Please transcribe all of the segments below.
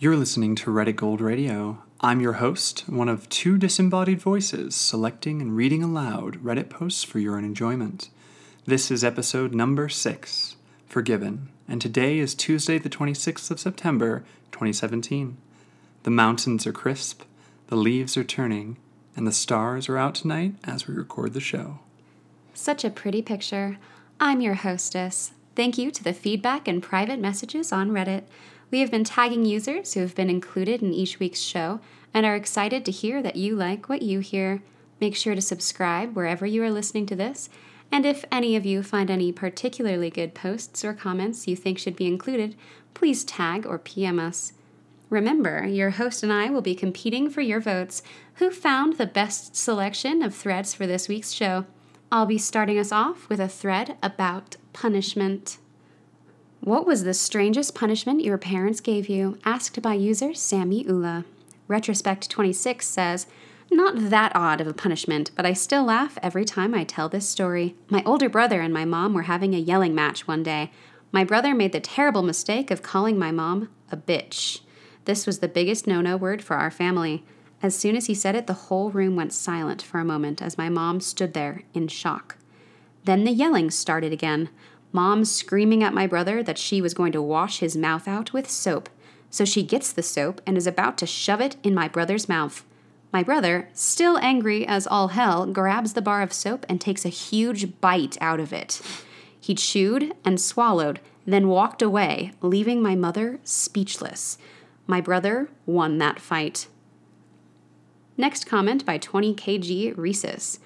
You're listening to Reddit Gold Radio. I'm your host, one of two disembodied voices selecting and reading aloud Reddit posts for your own enjoyment. This is episode number six, Forgiven, and today is Tuesday, the 26th of September, 2017. The mountains are crisp, the leaves are turning, and the stars are out tonight as we record the show. Such a pretty picture. I'm your hostess. Thank you to the feedback and private messages on Reddit. We have been tagging users who have been included in each week's show and are excited to hear that you like what you hear. Make sure to subscribe wherever you are listening to this. And if any of you find any particularly good posts or comments you think should be included, please tag or PM us. Remember, your host and I will be competing for your votes. Who found the best selection of threads for this week's show? I'll be starting us off with a thread about punishment. What was the strangest punishment your parents gave you? Asked by user Sammy Ula. Retrospect 26 says, Not that odd of a punishment, but I still laugh every time I tell this story. My older brother and my mom were having a yelling match one day. My brother made the terrible mistake of calling my mom a bitch. This was the biggest no no word for our family. As soon as he said it, the whole room went silent for a moment as my mom stood there in shock. Then the yelling started again. Mom screaming at my brother that she was going to wash his mouth out with soap. So she gets the soap and is about to shove it in my brother's mouth. My brother, still angry as all hell, grabs the bar of soap and takes a huge bite out of it. He chewed and swallowed, then walked away, leaving my mother speechless. My brother won that fight. Next comment by 20kg Rhesus.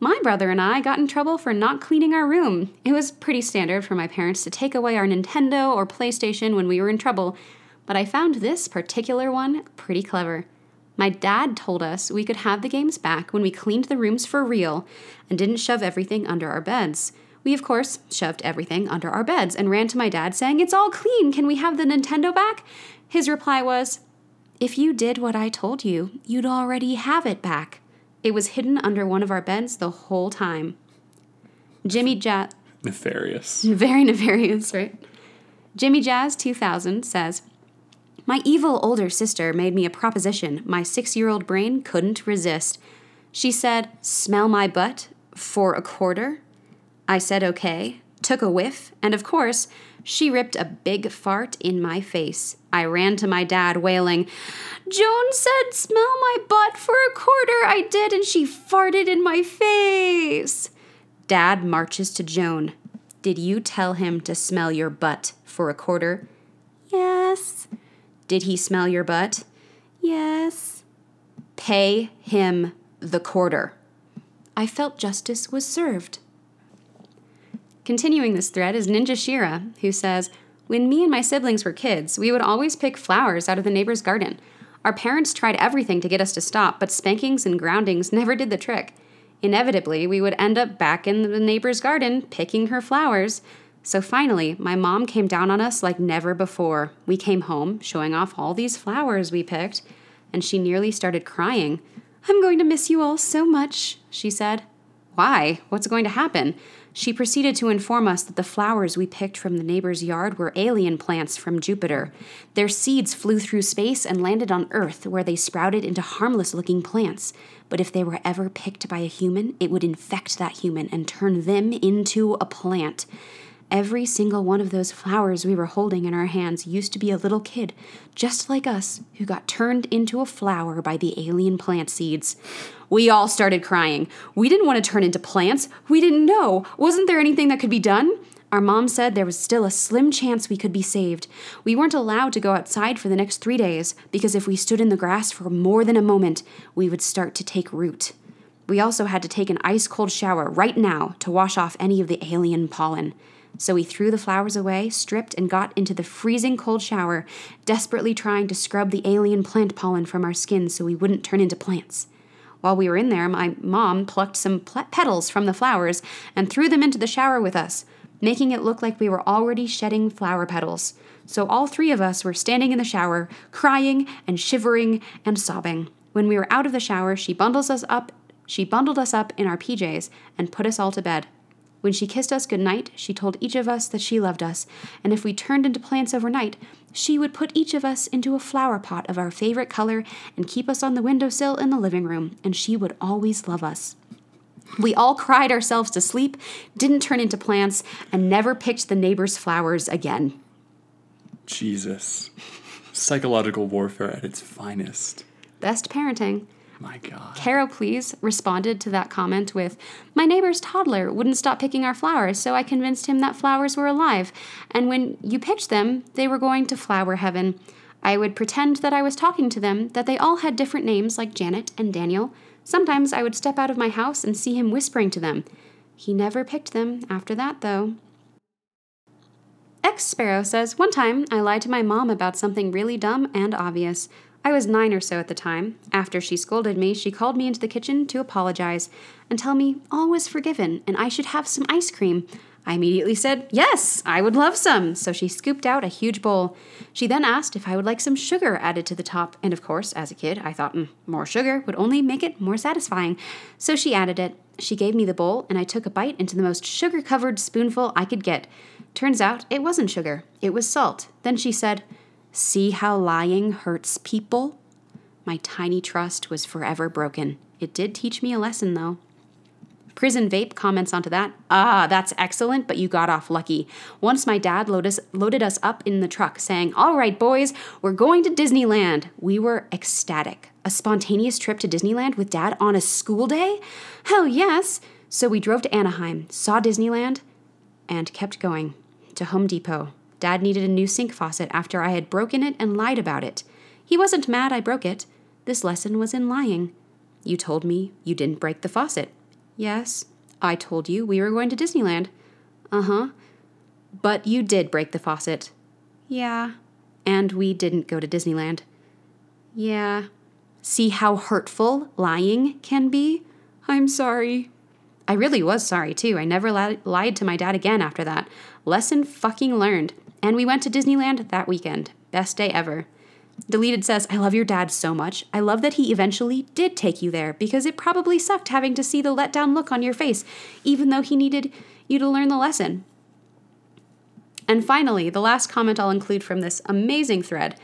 My brother and I got in trouble for not cleaning our room. It was pretty standard for my parents to take away our Nintendo or PlayStation when we were in trouble, but I found this particular one pretty clever. My dad told us we could have the games back when we cleaned the rooms for real and didn't shove everything under our beds. We, of course, shoved everything under our beds and ran to my dad saying, It's all clean, can we have the Nintendo back? His reply was, If you did what I told you, you'd already have it back. It was hidden under one of our beds the whole time. Jimmy Jazz. Nefarious. Very nefarious, right? Jimmy Jazz 2000 says, My evil older sister made me a proposition my six year old brain couldn't resist. She said, Smell my butt for a quarter? I said okay, took a whiff, and of course, she ripped a big fart in my face. I ran to my dad, wailing, Joan said, Smell my butt for a quarter. I did, and she farted in my face. Dad marches to Joan. Did you tell him to smell your butt for a quarter? Yes. Did he smell your butt? Yes. Pay him the quarter. I felt justice was served. Continuing this thread is Ninja Shira, who says, When me and my siblings were kids, we would always pick flowers out of the neighbor's garden. Our parents tried everything to get us to stop, but spankings and groundings never did the trick. Inevitably, we would end up back in the neighbor's garden picking her flowers. So finally, my mom came down on us like never before. We came home, showing off all these flowers we picked, and she nearly started crying. I'm going to miss you all so much, she said. Why? What's going to happen? She proceeded to inform us that the flowers we picked from the neighbor's yard were alien plants from Jupiter. Their seeds flew through space and landed on Earth, where they sprouted into harmless looking plants. But if they were ever picked by a human, it would infect that human and turn them into a plant. Every single one of those flowers we were holding in our hands used to be a little kid, just like us, who got turned into a flower by the alien plant seeds. We all started crying. We didn't want to turn into plants. We didn't know. Wasn't there anything that could be done? Our mom said there was still a slim chance we could be saved. We weren't allowed to go outside for the next three days because if we stood in the grass for more than a moment, we would start to take root. We also had to take an ice cold shower right now to wash off any of the alien pollen. So we threw the flowers away, stripped, and got into the freezing cold shower, desperately trying to scrub the alien plant pollen from our skin so we wouldn't turn into plants. While we were in there, my mom plucked some petals from the flowers and threw them into the shower with us, making it look like we were already shedding flower petals. So all three of us were standing in the shower, crying and shivering and sobbing. When we were out of the shower, she bundles us up. She bundled us up in our PJs and put us all to bed. When she kissed us goodnight, she told each of us that she loved us, and if we turned into plants overnight, she would put each of us into a flower pot of our favorite color and keep us on the windowsill in the living room, and she would always love us. We all cried ourselves to sleep, didn't turn into plants, and never picked the neighbor's flowers again. Jesus. Psychological warfare at its finest. Best parenting. My God. Carol Please responded to that comment with, My neighbor's toddler wouldn't stop picking our flowers, so I convinced him that flowers were alive, and when you picked them, they were going to flower heaven. I would pretend that I was talking to them, that they all had different names like Janet and Daniel. Sometimes I would step out of my house and see him whispering to them. He never picked them after that, though. X Sparrow says, One time I lied to my mom about something really dumb and obvious. I was nine or so at the time. After she scolded me, she called me into the kitchen to apologize and tell me all was forgiven and I should have some ice cream. I immediately said, Yes, I would love some. So she scooped out a huge bowl. She then asked if I would like some sugar added to the top. And of course, as a kid, I thought mm, more sugar would only make it more satisfying. So she added it. She gave me the bowl, and I took a bite into the most sugar covered spoonful I could get. Turns out it wasn't sugar, it was salt. Then she said, See how lying hurts people? My tiny trust was forever broken. It did teach me a lesson, though. Prison Vape comments onto that. Ah, that's excellent, but you got off lucky. Once my dad load us, loaded us up in the truck, saying, All right, boys, we're going to Disneyland. We were ecstatic. A spontaneous trip to Disneyland with dad on a school day? Hell yes! So we drove to Anaheim, saw Disneyland, and kept going to Home Depot. Dad needed a new sink faucet after I had broken it and lied about it. He wasn't mad I broke it. This lesson was in lying. You told me you didn't break the faucet. Yes, I told you we were going to Disneyland. Uh huh. But you did break the faucet. Yeah. And we didn't go to Disneyland. Yeah. See how hurtful lying can be? I'm sorry. I really was sorry too. I never li- lied to my dad again after that. Lesson fucking learned. And we went to Disneyland that weekend. Best day ever. Deleted says, I love your dad so much. I love that he eventually did take you there because it probably sucked having to see the let down look on your face, even though he needed you to learn the lesson. And finally, the last comment I'll include from this amazing thread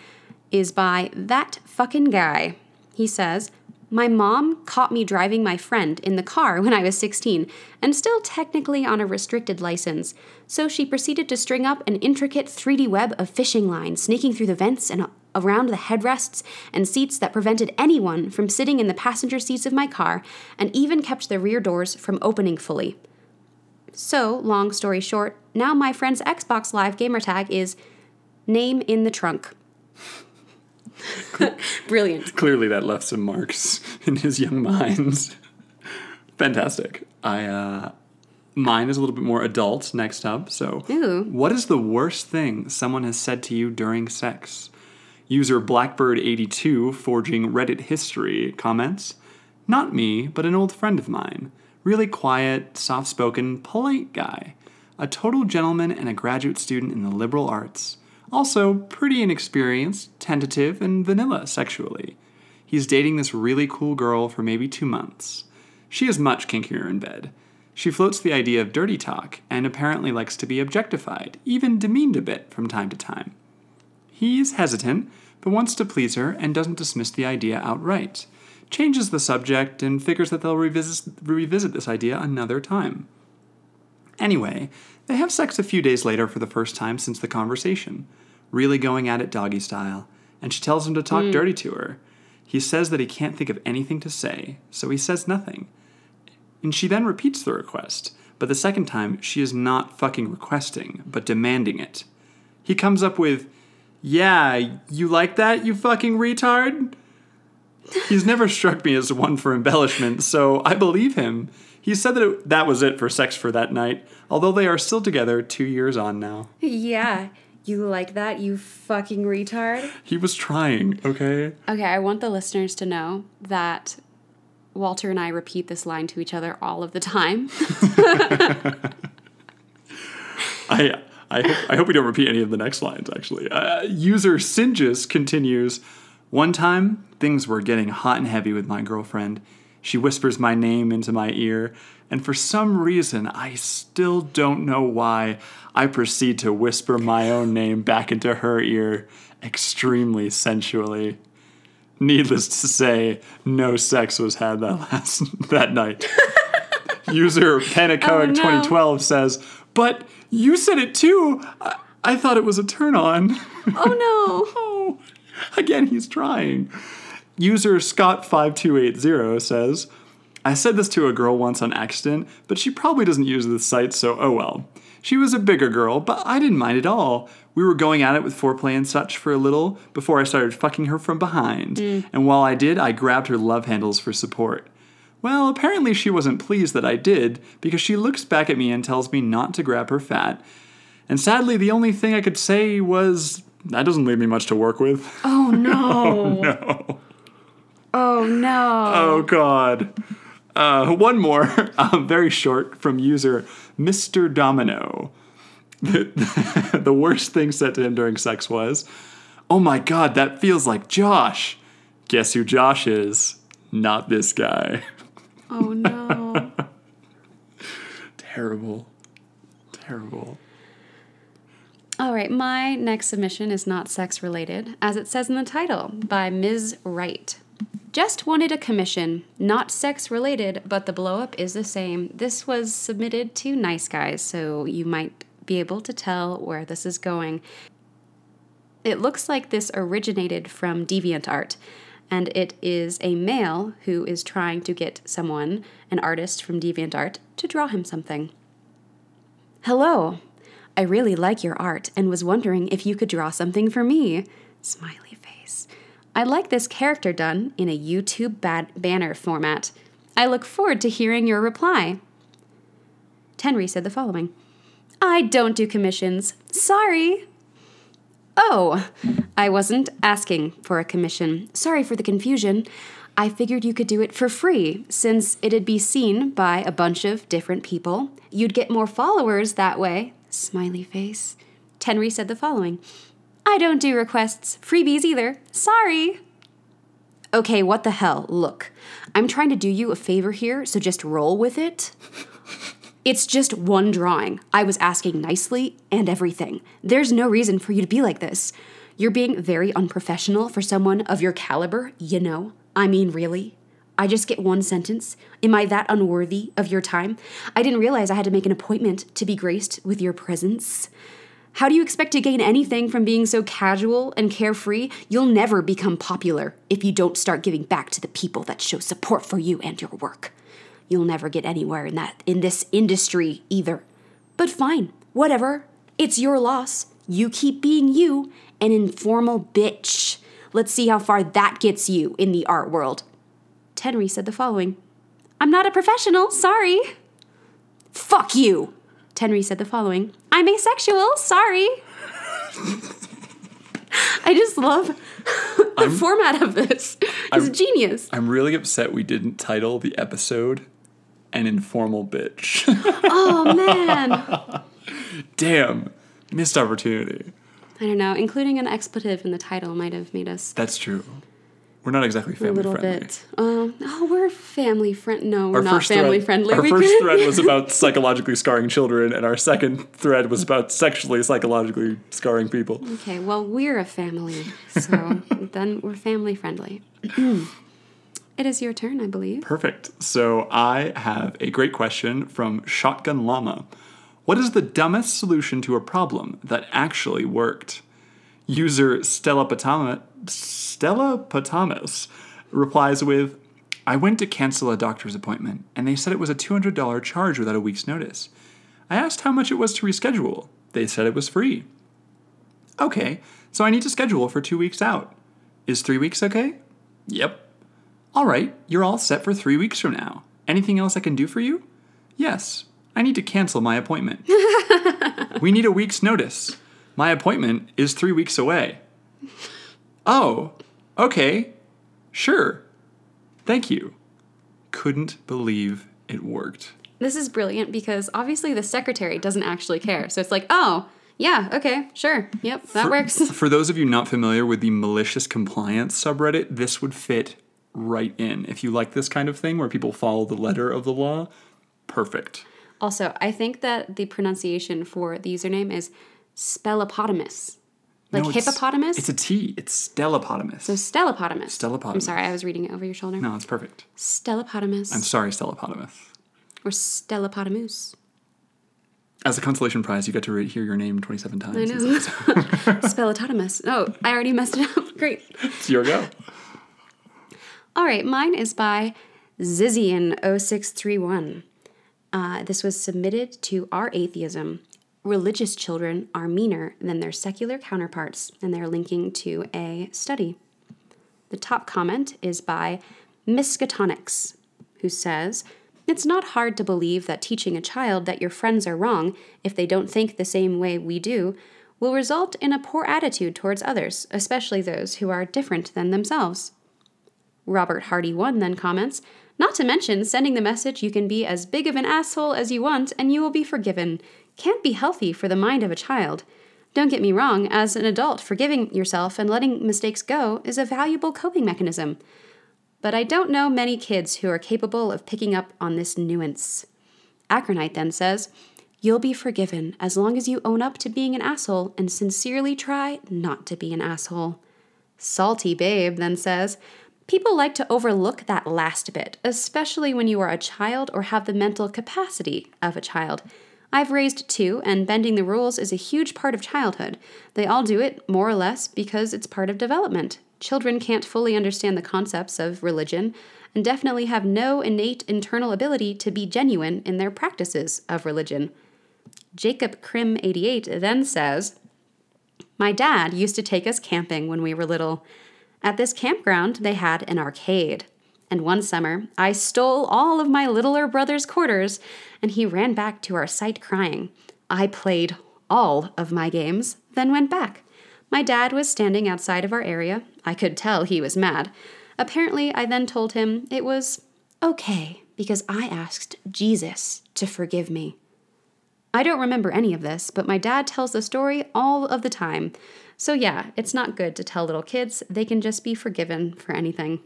is by that fucking guy. He says, my mom caught me driving my friend in the car when I was 16 and still technically on a restricted license, so she proceeded to string up an intricate 3D web of fishing lines sneaking through the vents and around the headrests and seats that prevented anyone from sitting in the passenger seats of my car and even kept the rear doors from opening fully. So, long story short, now my friend's Xbox Live gamertag is name in the trunk. Brilliant. Clearly, that left some marks in his young mind. Fantastic. I uh, mine is a little bit more adult. Next up, so Ooh. what is the worst thing someone has said to you during sex? User Blackbird82 forging Reddit history comments, "Not me, but an old friend of mine. Really quiet, soft-spoken, polite guy." A total gentleman and a graduate student in the liberal arts. Also, pretty inexperienced, tentative, and vanilla sexually. He's dating this really cool girl for maybe two months. She is much kinkier in bed. She floats the idea of dirty talk and apparently likes to be objectified, even demeaned a bit from time to time. He's hesitant, but wants to please her and doesn't dismiss the idea outright. Changes the subject and figures that they'll revisit, revisit this idea another time. Anyway, they have sex a few days later for the first time since the conversation, really going at it doggy style, and she tells him to talk hmm. dirty to her. He says that he can't think of anything to say, so he says nothing. And she then repeats the request, but the second time she is not fucking requesting, but demanding it. He comes up with, Yeah, you like that, you fucking retard? He's never struck me as one for embellishment, so I believe him. He said that it, that was it for sex for that night, although they are still together two years on now. Yeah, you like that, you fucking retard? He was trying, okay? Okay, I want the listeners to know that Walter and I repeat this line to each other all of the time. I I hope, I hope we don't repeat any of the next lines, actually. Uh, user Singus continues One time, things were getting hot and heavy with my girlfriend. She whispers my name into my ear, and for some reason, I still don't know why, I proceed to whisper my own name back into her ear extremely sensually. Needless to say, no sex was had that last that night. User Panicoic Oh, no. 2012 says, "But you said it too. I, I thought it was a turn on." Oh no. Oh, again, he's trying. User Scott5280 says, I said this to a girl once on accident, but she probably doesn't use this site, so oh well. She was a bigger girl, but I didn't mind at all. We were going at it with foreplay and such for a little before I started fucking her from behind. Mm. And while I did, I grabbed her love handles for support. Well, apparently she wasn't pleased that I did, because she looks back at me and tells me not to grab her fat. And sadly, the only thing I could say was, that doesn't leave me much to work with. Oh, no. Oh no. Oh no. Oh God. Uh, one more, um, very short, from user Mr. Domino. The, the worst thing said to him during sex was, "Oh my God, that feels like Josh." Guess who Josh is? Not this guy. Oh no. Terrible. Terrible. All right, my next submission is not sex related, as it says in the title, by Ms. Wright. Just wanted a commission, not sex related, but the blow up is the same. This was submitted to Nice Guys, so you might be able to tell where this is going. It looks like this originated from DeviantArt, and it is a male who is trying to get someone, an artist from DeviantArt, to draw him something. Hello. I really like your art and was wondering if you could draw something for me. Smiley face. I like this character done in a YouTube bad banner format. I look forward to hearing your reply. Tenry said the following I don't do commissions. Sorry. Oh, I wasn't asking for a commission. Sorry for the confusion. I figured you could do it for free, since it'd be seen by a bunch of different people. You'd get more followers that way. Smiley face. Tenry said the following I don't do requests, freebies either. Sorry. Okay, what the hell? Look, I'm trying to do you a favor here, so just roll with it. It's just one drawing. I was asking nicely and everything. There's no reason for you to be like this. You're being very unprofessional for someone of your caliber, you know. I mean, really. I just get one sentence. Am I that unworthy of your time? I didn't realize I had to make an appointment to be graced with your presence. How do you expect to gain anything from being so casual and carefree? You'll never become popular if you don't start giving back to the people that show support for you and your work. You'll never get anywhere in that in this industry either. But fine, whatever. It's your loss. You keep being you, an informal bitch. Let's see how far that gets you in the art world. Tenry said the following I'm not a professional, sorry. Fuck you. Tenry said the following I'm asexual, sorry. I just love the format of this. It's genius. I'm really upset we didn't title the episode "An Informal Bitch." Oh man. Damn, missed opportunity. I don't know. Including an expletive in the title might have made us That's true. We're not exactly family a family little friendly. bit. Um, oh, we're family friend. No, we're our not family thread, friendly. Our we first can- thread was about psychologically scarring children, and our second thread was about sexually psychologically scarring people. Okay, well, we're a family, so then we're family friendly. it is your turn, I believe. Perfect. So I have a great question from Shotgun Llama. What is the dumbest solution to a problem that actually worked? User Stella Potama, Stella Potamus replies with, I went to cancel a doctor's appointment, and they said it was a $200 charge without a week's notice. I asked how much it was to reschedule. They said it was free. Okay, so I need to schedule for two weeks out. Is three weeks okay? Yep. All right, you're all set for three weeks from now. Anything else I can do for you? Yes, I need to cancel my appointment. we need a week's notice. My appointment is three weeks away. Oh, okay, sure. Thank you. Couldn't believe it worked. This is brilliant because obviously the secretary doesn't actually care. So it's like, oh, yeah, okay, sure, yep, that for, works. For those of you not familiar with the malicious compliance subreddit, this would fit right in. If you like this kind of thing where people follow the letter of the law, perfect. Also, I think that the pronunciation for the username is Spellopotamus. Like No, it's- hippopotamus? It's a T. It's Stellapotamus. so Stellopotamus. Stellapotamus. I'm sorry, I was reading it over your shoulder. no, it's perfect. Stellopotamus I'm sorry, Stellapotamus. or Stellopotamus. As a consolation prize, you get to re- hear your name 27 times. I know. Spellopotamus. Oh, I already messed it up. Great. It's your go. All right, mine is by Zizian0631. Uh, this was submitted to r/atheism. Religious children are meaner than their secular counterparts, and they're linking to a study. The top comment is by Miskatonics, who says, It's not hard to believe that teaching a child that your friends are wrong if they don't think the same way we do will result in a poor attitude towards others, especially those who are different than themselves. Robert Hardy 1 then comments, Not to mention sending the message you can be as big of an asshole as you want and you will be forgiven. Can't be healthy for the mind of a child. Don't get me wrong, as an adult, forgiving yourself and letting mistakes go is a valuable coping mechanism. But I don't know many kids who are capable of picking up on this nuance. Acronite then says, You'll be forgiven as long as you own up to being an asshole and sincerely try not to be an asshole. Salty Babe then says, People like to overlook that last bit, especially when you are a child or have the mental capacity of a child. I've raised two, and bending the rules is a huge part of childhood. They all do it, more or less, because it's part of development. Children can't fully understand the concepts of religion and definitely have no innate internal ability to be genuine in their practices of religion. Jacob Krim 88 then says, My dad used to take us camping when we were little. At this campground, they had an arcade. And one summer, I stole all of my littler brother's quarters, and he ran back to our site crying. I played all of my games, then went back. My dad was standing outside of our area. I could tell he was mad. Apparently, I then told him it was okay because I asked Jesus to forgive me. I don't remember any of this, but my dad tells the story all of the time. So, yeah, it's not good to tell little kids they can just be forgiven for anything.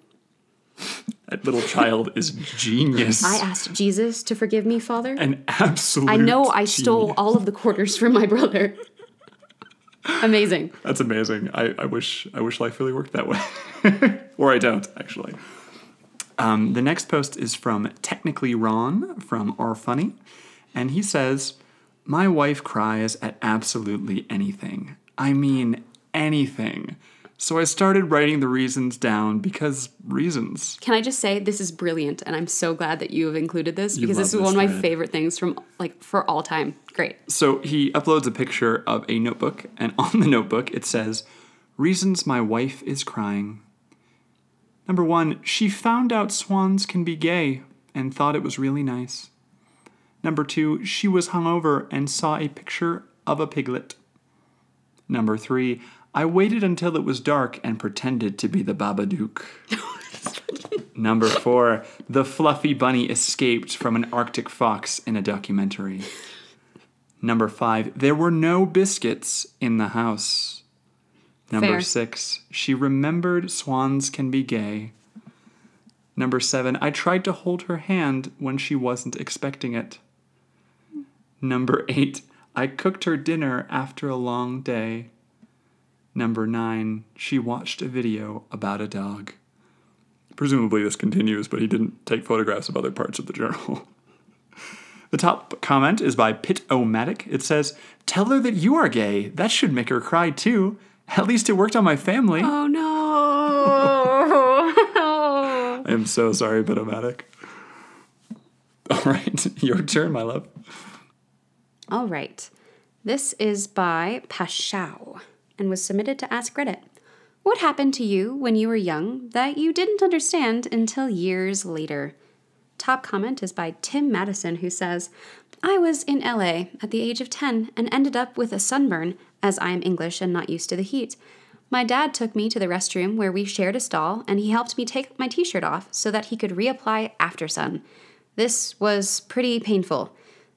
That little child is genius. I asked Jesus to forgive me, Father. An absolute. I know I stole all of the quarters from my brother. Amazing. That's amazing. I, I wish I wish life really worked that way, or I don't actually. Um, the next post is from technically Ron from r/funny, and he says, "My wife cries at absolutely anything. I mean anything. So I started writing the reasons down because reasons. Can I just say this is brilliant, and I'm so glad that you have included this because this is one of my favorite things from like for all time. Great. So he uploads a picture of a notebook, and on the notebook it says, Reasons my wife is crying. Number one, she found out swans can be gay and thought it was really nice. Number two, she was hungover and saw a picture of a piglet. Number three, I waited until it was dark and pretended to be the Babadook. Number four, the fluffy bunny escaped from an Arctic fox in a documentary. Number five, there were no biscuits in the house. Number Fair. six, she remembered swans can be gay. Number seven, I tried to hold her hand when she wasn't expecting it. Number eight, I cooked her dinner after a long day. Number nine, she watched a video about a dog. Presumably this continues, but he didn't take photographs of other parts of the journal. The top comment is by Pit-O-Matic. It says, Tell her that you are gay. That should make her cry too. At least it worked on my family. Oh no. I am so sorry, Pit-O-Matic. All right, your turn, my love. All right. This is by Pashao and was submitted to Ask Reddit. What happened to you when you were young that you didn't understand until years later? Top comment is by Tim Madison, who says, I was in LA at the age of 10 and ended up with a sunburn, as I am English and not used to the heat. My dad took me to the restroom where we shared a stall and he helped me take my t shirt off so that he could reapply after sun. This was pretty painful.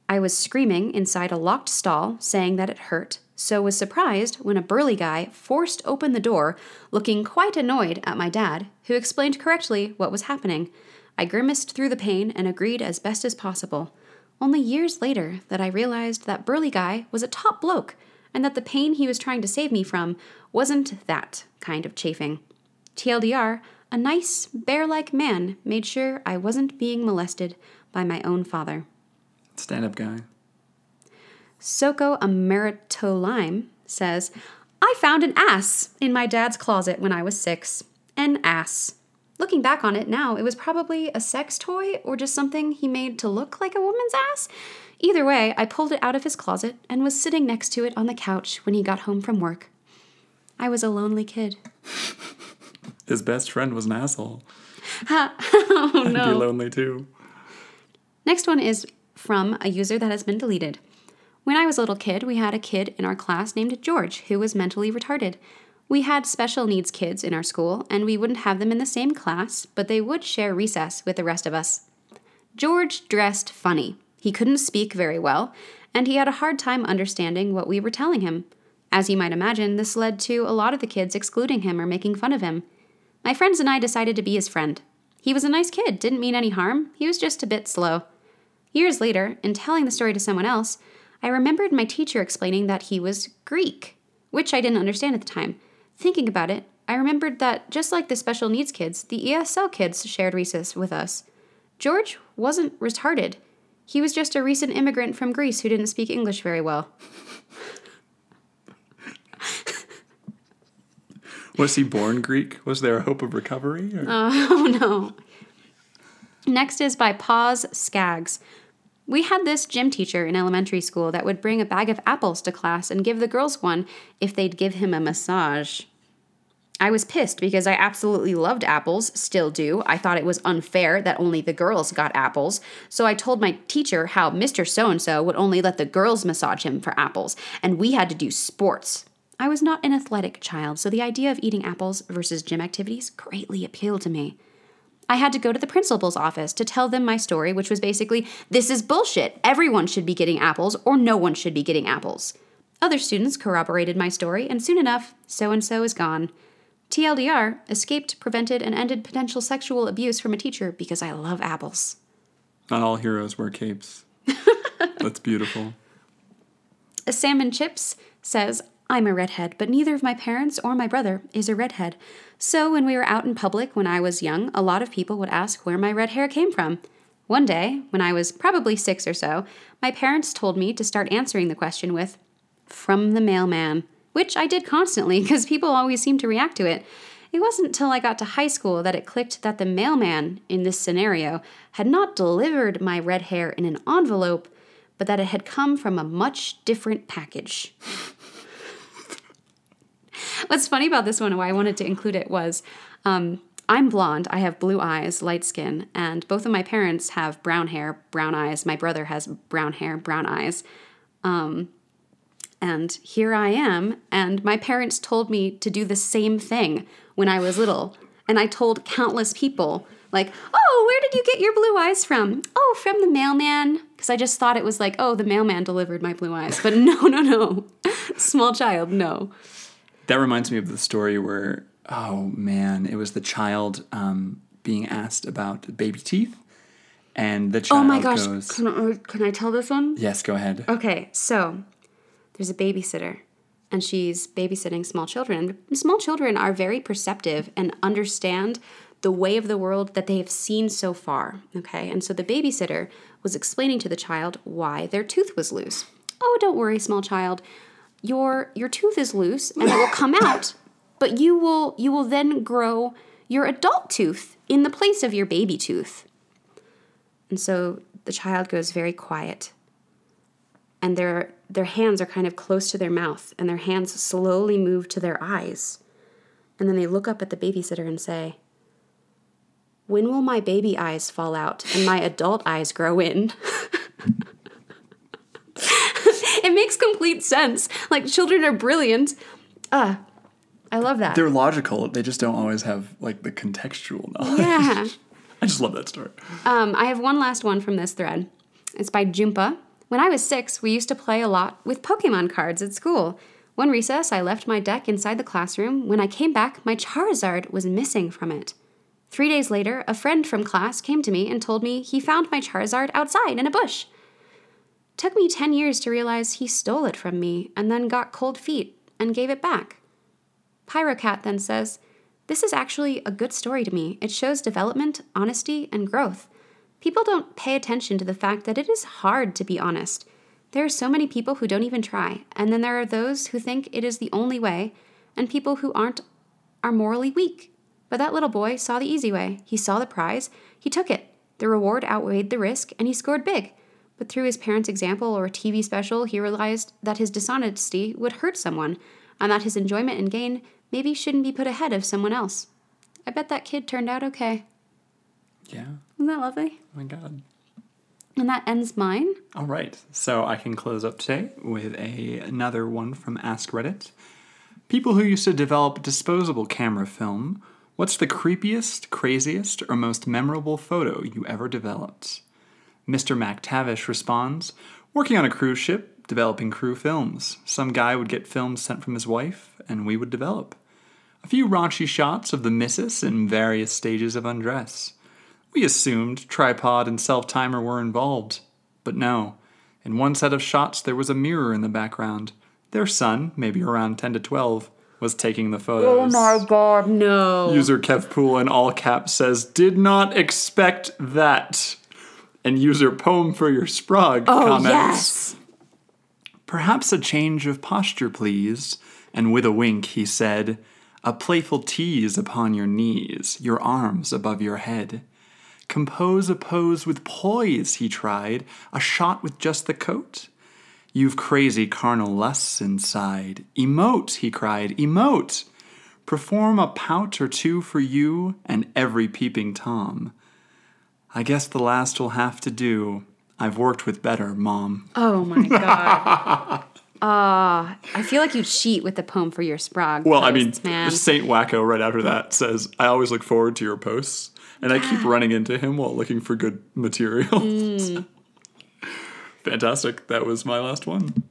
I was screaming inside a locked stall, saying that it hurt, so was surprised when a burly guy forced open the door, looking quite annoyed at my dad, who explained correctly what was happening. I grimaced through the pain and agreed as best as possible. Only years later that I realized that burly guy was a top bloke and that the pain he was trying to save me from wasn't that kind of chafing. TLDR, a nice, bear like man made sure I wasn't being molested by my own father. Stand up guy. Soko Ameritolime says, I found an ass in my dad's closet when I was six. An ass. Looking back on it now, it was probably a sex toy or just something he made to look like a woman's ass. Either way, I pulled it out of his closet and was sitting next to it on the couch when he got home from work. I was a lonely kid. His best friend was an asshole. oh I'd be lonely too. Next one is from a user that has been deleted. When I was a little kid, we had a kid in our class named George who was mentally retarded. We had special needs kids in our school, and we wouldn't have them in the same class, but they would share recess with the rest of us. George dressed funny. He couldn't speak very well, and he had a hard time understanding what we were telling him. As you might imagine, this led to a lot of the kids excluding him or making fun of him. My friends and I decided to be his friend. He was a nice kid, didn't mean any harm, he was just a bit slow. Years later, in telling the story to someone else, I remembered my teacher explaining that he was Greek, which I didn't understand at the time. Thinking about it, I remembered that just like the special needs kids, the ESL kids shared recess with us. George wasn't retarded. He was just a recent immigrant from Greece who didn't speak English very well. Was he born Greek? Was there a hope of recovery? or- uh, Oh no. Next is by Pause Skaggs. We had this gym teacher in elementary school that would bring a bag of apples to class and give the girls one if they'd give him a massage. I was pissed because I absolutely loved apples, still do. I thought it was unfair that only the girls got apples. So I told my teacher how Mr. So and so would only let the girls massage him for apples, and we had to do sports. I was not an athletic child, so the idea of eating apples versus gym activities greatly appealed to me. I had to go to the principal's office to tell them my story, which was basically this is bullshit. Everyone should be getting apples, or no one should be getting apples. Other students corroborated my story, and soon enough, so and so is gone. TLDR escaped, prevented, and ended potential sexual abuse from a teacher because I love apples. Not all heroes wear capes. That's beautiful. A Salmon Chips says, I'm a redhead, but neither of my parents or my brother is a redhead. So when we were out in public when I was young, a lot of people would ask where my red hair came from. One day, when I was probably six or so, my parents told me to start answering the question with, from the mailman, which I did constantly because people always seemed to react to it. It wasn't until I got to high school that it clicked that the mailman in this scenario had not delivered my red hair in an envelope, but that it had come from a much different package. What's funny about this one, why I wanted to include it, was um, I'm blonde, I have blue eyes, light skin, and both of my parents have brown hair, brown eyes. My brother has brown hair, brown eyes. Um, and here I am, and my parents told me to do the same thing when I was little. And I told countless people, like, oh, where did you get your blue eyes from? Oh, from the mailman. Because I just thought it was like, oh, the mailman delivered my blue eyes. But no, no, no. Small child, no. That reminds me of the story where, oh man, it was the child um, being asked about baby teeth, and the child Oh my gosh. goes, Can can I tell this one? "Yes, go ahead." Okay, so there's a babysitter, and she's babysitting small children. Small children are very perceptive and understand the way of the world that they have seen so far. Okay, and so the babysitter was explaining to the child why their tooth was loose. Oh, don't worry, small child. Your your tooth is loose and it will come out, but you will you will then grow your adult tooth in the place of your baby tooth. And so the child goes very quiet. And their their hands are kind of close to their mouth and their hands slowly move to their eyes. And then they look up at the babysitter and say when will my baby eyes fall out and my adult eyes grow in it makes complete sense like children are brilliant ah i love that They're logical. They just don't always have like the contextual knowledge. yeah I just love that story. Um, I have one last one from this thread. It's by Jumpa, When I was six, we used to play a lot with Pokemon cards at school. One recess, I left my deck inside the classroom. When I came back, my Charizard was missing from it. Three days later, a friend from class came to me and told me he found my Charizard outside in a bush. Took me 10 years to realize he stole it from me and then got cold feet and gave it back. Pyrocat then says, This is actually a good story to me. It shows development, honesty, and growth. People don't pay attention to the fact that it is hard to be honest. There are so many people who don't even try, and then there are those who think it is the only way, and people who aren't are morally weak. But that little boy saw the easy way. He saw the prize, he took it. The reward outweighed the risk, and he scored big. But through his parents' example or a TV special, he realized that his dishonesty would hurt someone, and that his enjoyment and gain maybe shouldn't be put ahead of someone else. I bet that kid turned out okay. Yeah. Isn't that lovely? Oh my God. And that ends mine. All right. So I can close up today with a another one from Ask Reddit. People who used to develop disposable camera film, what's the creepiest, craziest, or most memorable photo you ever developed? Mr. MacTavish responds, working on a cruise ship, developing crew films. Some guy would get films sent from his wife, and we would develop. A few raunchy shots of the missus in various stages of undress. We assumed tripod and self timer were involved, but no. In one set of shots, there was a mirror in the background. Their son, maybe around 10 to 12, was taking the photos. Oh my god, no. User Kevpool in all caps says, Did not expect that. And use user Poem for Your Sprog oh, comments, yes. Perhaps a change of posture, please. And with a wink, he said, A playful tease upon your knees, your arms above your head. Compose a pose with poise, he tried, a shot with just the coat. You've crazy carnal lusts inside. Emote, he cried, emote. Perform a pout or two for you and every peeping Tom. I guess the last will have to do. I've worked with better, Mom. Oh my god. Ah, I feel like you cheat with the poem for your Sprague. Well, I mean, posts, man. Saint Wacko right after that says, I always look forward to your posts. And I keep running into him while looking for good material. Hmm. Fantastic. That was my last one.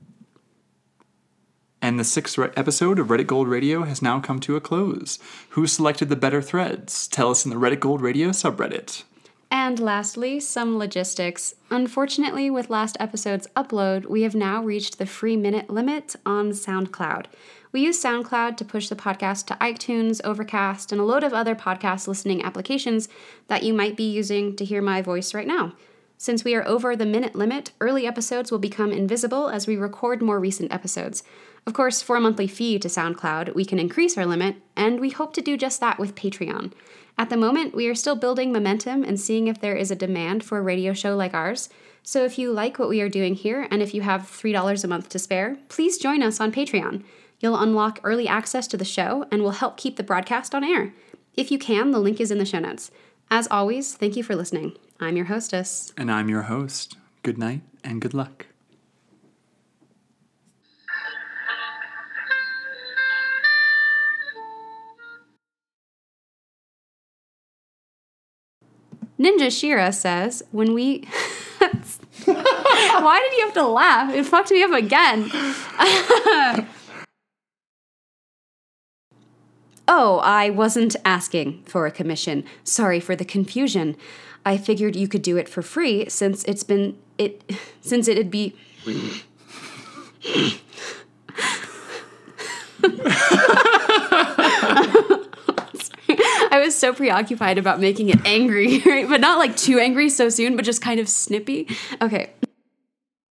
And the sixth re- episode of Reddit Gold Radio has now come to a close. Who selected the better threads? Tell us in the Reddit Gold Radio subreddit. And lastly, some logistics. Unfortunately, with last episode's upload, we have now reached the free minute limit on SoundCloud. We use SoundCloud to push the podcast to iTunes, Overcast, and a load of other podcast listening applications that you might be using to hear my voice right now. Since we are over the minute limit, early episodes will become invisible as we record more recent episodes. Of course, for a monthly fee to SoundCloud, we can increase our limit, and we hope to do just that with Patreon. At the moment, we are still building momentum and seeing if there is a demand for a radio show like ours. So if you like what we are doing here, and if you have $3 a month to spare, please join us on Patreon. You'll unlock early access to the show and will help keep the broadcast on air. If you can, the link is in the show notes. As always, thank you for listening. I'm your hostess. And I'm your host. Good night and good luck. Ninja Shira says, when we. Why did you have to laugh? It fucked me up again. oh, I wasn't asking for a commission. Sorry for the confusion. I figured you could do it for free since it's been it since it'd be I was so preoccupied about making it angry, right? But not like too angry so soon, but just kind of snippy. Okay.